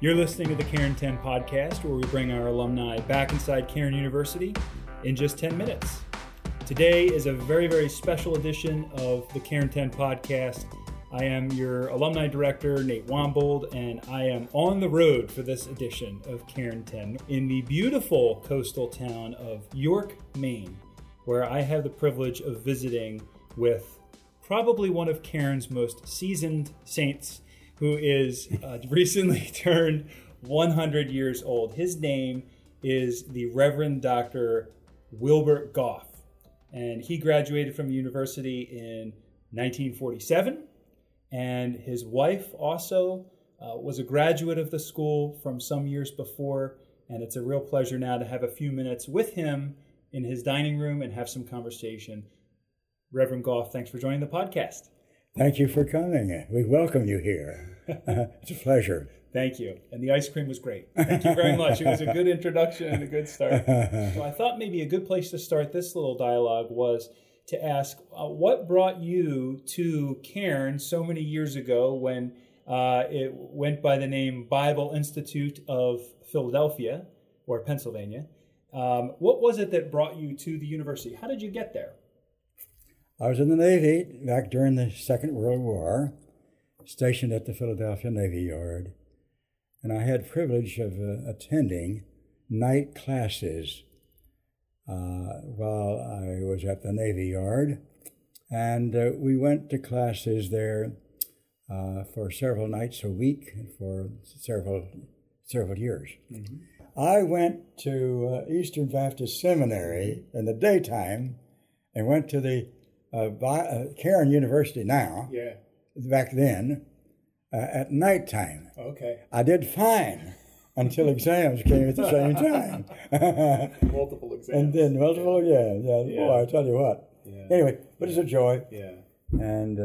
You're listening to the Cairn 10 podcast, where we bring our alumni back inside Cairn University in just 10 minutes. Today is a very, very special edition of the Cairn 10 podcast. I am your alumni director, Nate Wombold, and I am on the road for this edition of Cairn 10 in the beautiful coastal town of York, Maine, where I have the privilege of visiting with probably one of Cairn's most seasoned saints who is uh, recently turned 100 years old. His name is the Reverend Dr. Wilbert Goff, and he graduated from university in 1947. And his wife also uh, was a graduate of the school from some years before. And it's a real pleasure now to have a few minutes with him in his dining room and have some conversation. Reverend Goff, thanks for joining the podcast. Thank you for coming. We welcome you here. it's a pleasure. Thank you. And the ice cream was great. Thank you very much. It was a good introduction and a good start. So I thought maybe a good place to start this little dialogue was to ask uh, what brought you to Cairn so many years ago when uh, it went by the name Bible Institute of Philadelphia or Pennsylvania. Um, what was it that brought you to the university? How did you get there? I was in the Navy back during the Second World War, stationed at the Philadelphia Navy Yard, and I had privilege of uh, attending night classes uh, while I was at the Navy Yard, and uh, we went to classes there uh, for several nights a week for several several years. Mm-hmm. I went to uh, Eastern Baptist Seminary in the daytime, and went to the uh, uh, Cairn University now. Yeah. Back then, uh, at nighttime. Okay. I did fine until exams came at the same time. multiple exams. And then multiple, yeah, yeah. yeah. Boy, I tell you what. Yeah. Anyway, but it's a joy. Yeah. And uh,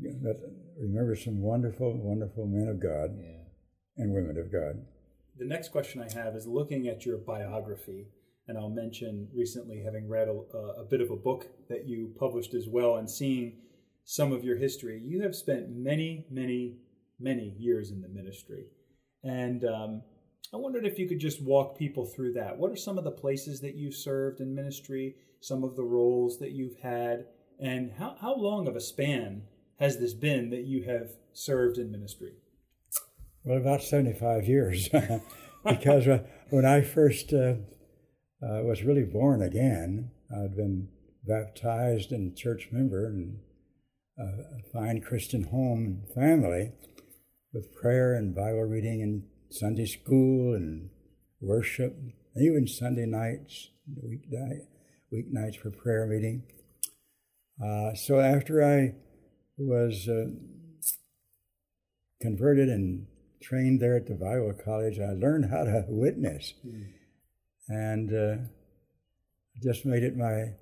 you know, remember some wonderful, wonderful men of God yeah. and women of God. The next question I have is looking at your biography and I'll mention recently having read a, a, bit of a book that you published as well and seeing some of your history. You have spent many, many, many years in the ministry. And um, I wondered if you could just walk people through that. What are some of the places that you've served in ministry, some of the roles that you've had, and how, how long of a span has this been that you have served in ministry? Well, about 75 years. because uh, when I first uh, uh, was really born again. I'd been baptized and church member and a fine Christian home and family with prayer and Bible reading and Sunday school and worship, and even Sunday nights, weeknight, weeknights for prayer meeting. Uh, so after I was uh, converted and trained there at the Bible College, I learned how to witness. Mm and uh, just made it my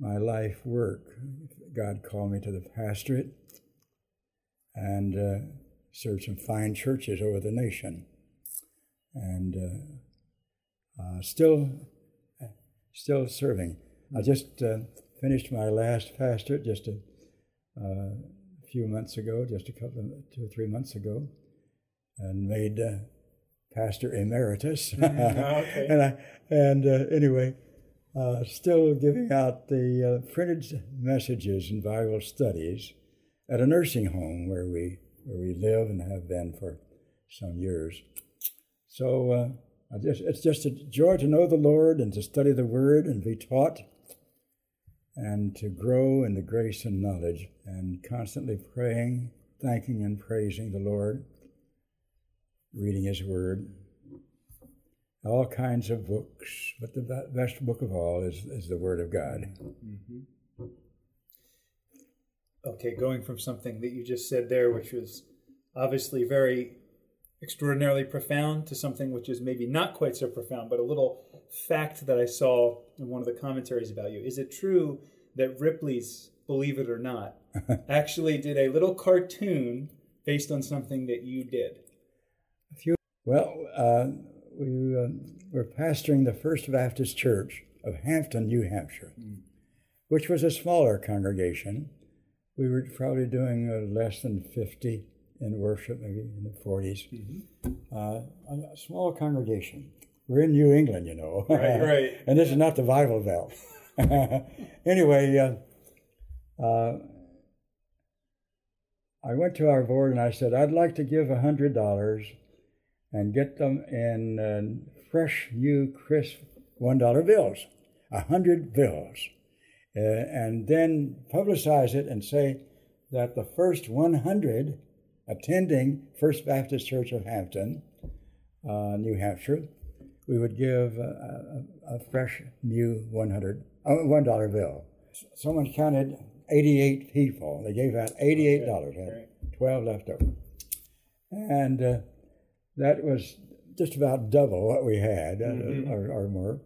my life work. God called me to the pastorate and uh, served some fine churches over the nation, and uh, uh still still serving. I just uh, finished my last pastorate just a, uh, few months ago, just a couple of two or three months ago, and made pastor emeritus. Mm, okay. and I, and uh, anyway, uh, still giving out the uh, printed messages and Bible studies at a nursing home where we where we live and have been for some years. So uh, I just it's just a joy to know the Lord and to study the Word and be taught and to grow in the grace and knowledge and constantly praying, thanking and praising the Lord reading His Word, all kinds of books, but the best book of all is, is the Word of God. Mm-hmm. Okay, going from something that you just said there, which was obviously very extraordinarily profound, to something which is maybe not quite so profound, but a little fact that I saw in one of the commentaries about you. Is it true that Ripley's, believe it or not, actually did a little cartoon based on something that you did? Well, uh, we uh, were pastoring the First Baptist Church of Hampton, New Hampshire, mm. which was a smaller congregation. We were probably doing uh, less than 50 in worship, maybe in the 40s. Mm-hmm. Uh, a small congregation. We're in New England, you know. Right, right. and this is not the Bible Belt. anyway, uh, uh, I went to our board and I said, I'd like to give a hundred dollars and get them in uh, fresh, new, crisp one dollar bills, a hundred bills, uh, and then publicize it and say that the first 100 attending First Baptist Church of Hampton, uh, New Hampshire, we would give a, a, a fresh, new 100 uh, one dollar bill. Someone counted 88 people. They gave out $88. Okay, had 12 left over. And uh, that was just about double what we had, uh, mm-hmm. or, or, more.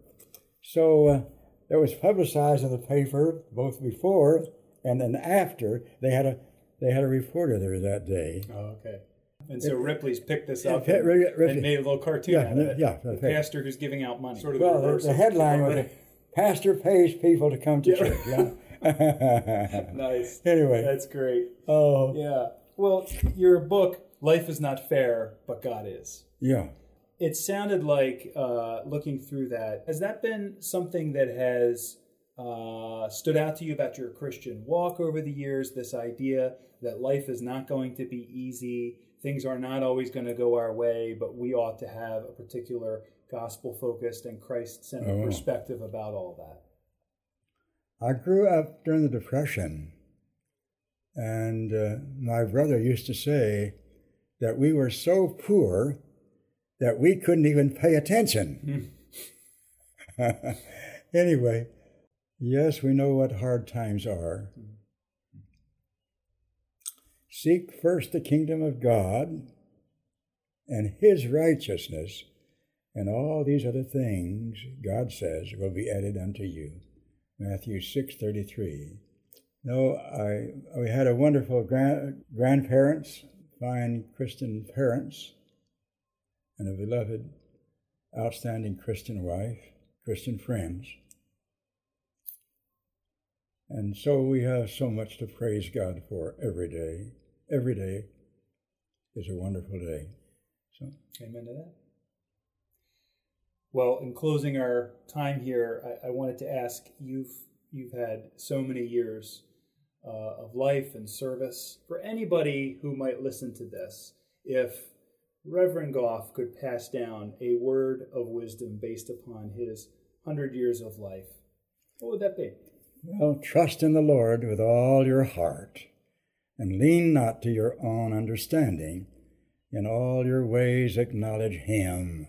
So uh, it was publicized in the paper both before and then after. They had a they had a reporter there that day. Oh, okay. And so it, Ripley's picked this up and, and, made a little cartoon yeah, out of it. Yeah, the pastor who's giving out money. Sort of well, the, the headline was "Pastor pays people to come to yeah. church." Yeah. nice. Anyway, that's great. Oh, yeah. Well, your book, "Life Is Not Fair, But God Is." Yeah. It sounded like uh, looking through that. Has that been something that has uh, stood out to you about your Christian walk over the years? This idea that life is not going to be easy, things are not always going to go our way, but we ought to have a particular gospel focused and Christ centered oh. perspective about all that. I grew up during the Depression, and uh, my brother used to say that we were so poor that we couldn't even pay attention. anyway, yes, we know what hard times are. Seek first the kingdom of God and his righteousness, and all these other things, God says, will be added unto you. Matthew 6:33. No, I we had a wonderful grand, grandparents, fine Christian parents, and a beloved, outstanding Christian wife, Christian friends. And so we have so much to praise God for every day. Every day is a wonderful day. So Amen to that. Well, in closing our time here, I, I wanted to ask you've you've had so many years uh, of life and service. For anybody who might listen to this, if Reverend Goff could pass down a word of wisdom based upon his hundred years of life, what would that be? Well, trust in the Lord with all your heart, and lean not to your own understanding. In all your ways acknowledge Him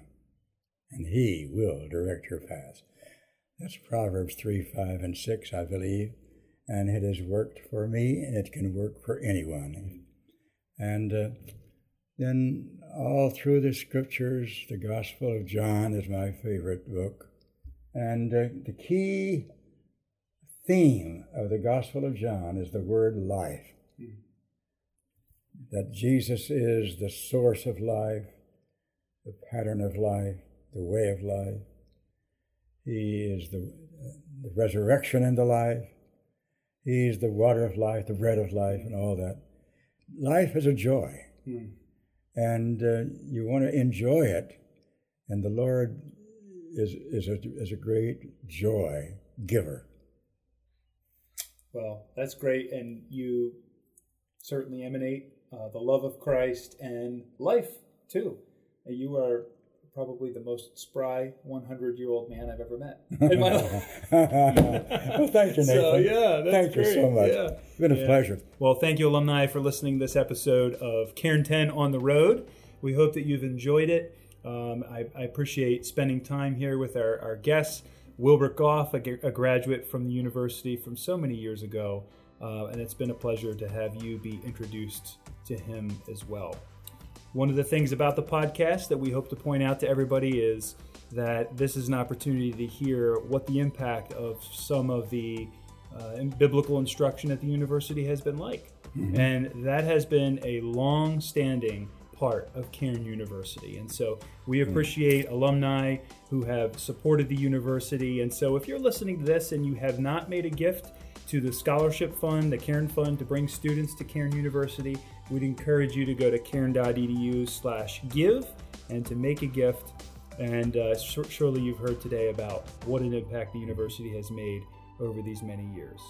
and He will direct your path. That's Proverbs 3, 5, and 6, I believe. And it has worked for me, and it can work for anyone. And uh, then all through the scriptures, the Gospel of John is my favorite book. And uh, the key theme of the Gospel of John is the word life. That Jesus is the source of life, the pattern of life, the way of life. He is the, the resurrection and the life. He's the water of life, the bread of life, and all that. Life is a joy, mm. and uh, you want to enjoy it. And the Lord is is a, is a great joy giver. Well, that's great, and you certainly emanate uh, the love of Christ and life too. You are probably the most spry 100 year old man I've ever met in my life. well, thank you, Nathan. So, yeah, thank great. you so much. Yeah. It's been a yeah. pleasure. Well, thank you, alumni, for listening to this episode of Cairn 10 on the Road. We hope that you've enjoyed it. Um, I, I, appreciate spending time here with our, our guests. Wilbert Goff, a, a, graduate from the university from so many years ago, uh, and it's been a pleasure to have you be introduced to him as well. One of the things about the podcast that we hope to point out to everybody is that this is an opportunity to hear what the impact of some of the uh, biblical instruction at the university has been like. Mm-hmm. And that has been a long standing part of Cairn University. And so we mm. appreciate mm-hmm. alumni who have supported the university. And so if you're listening to this and you have not made a gift, to the scholarship fund, the Cairn Fund, to bring students to Cairn University. We'd encourage you to go to cairn.edu/give and to make a gift. And uh, surely you've heard today about what an impact the university has made over these many years.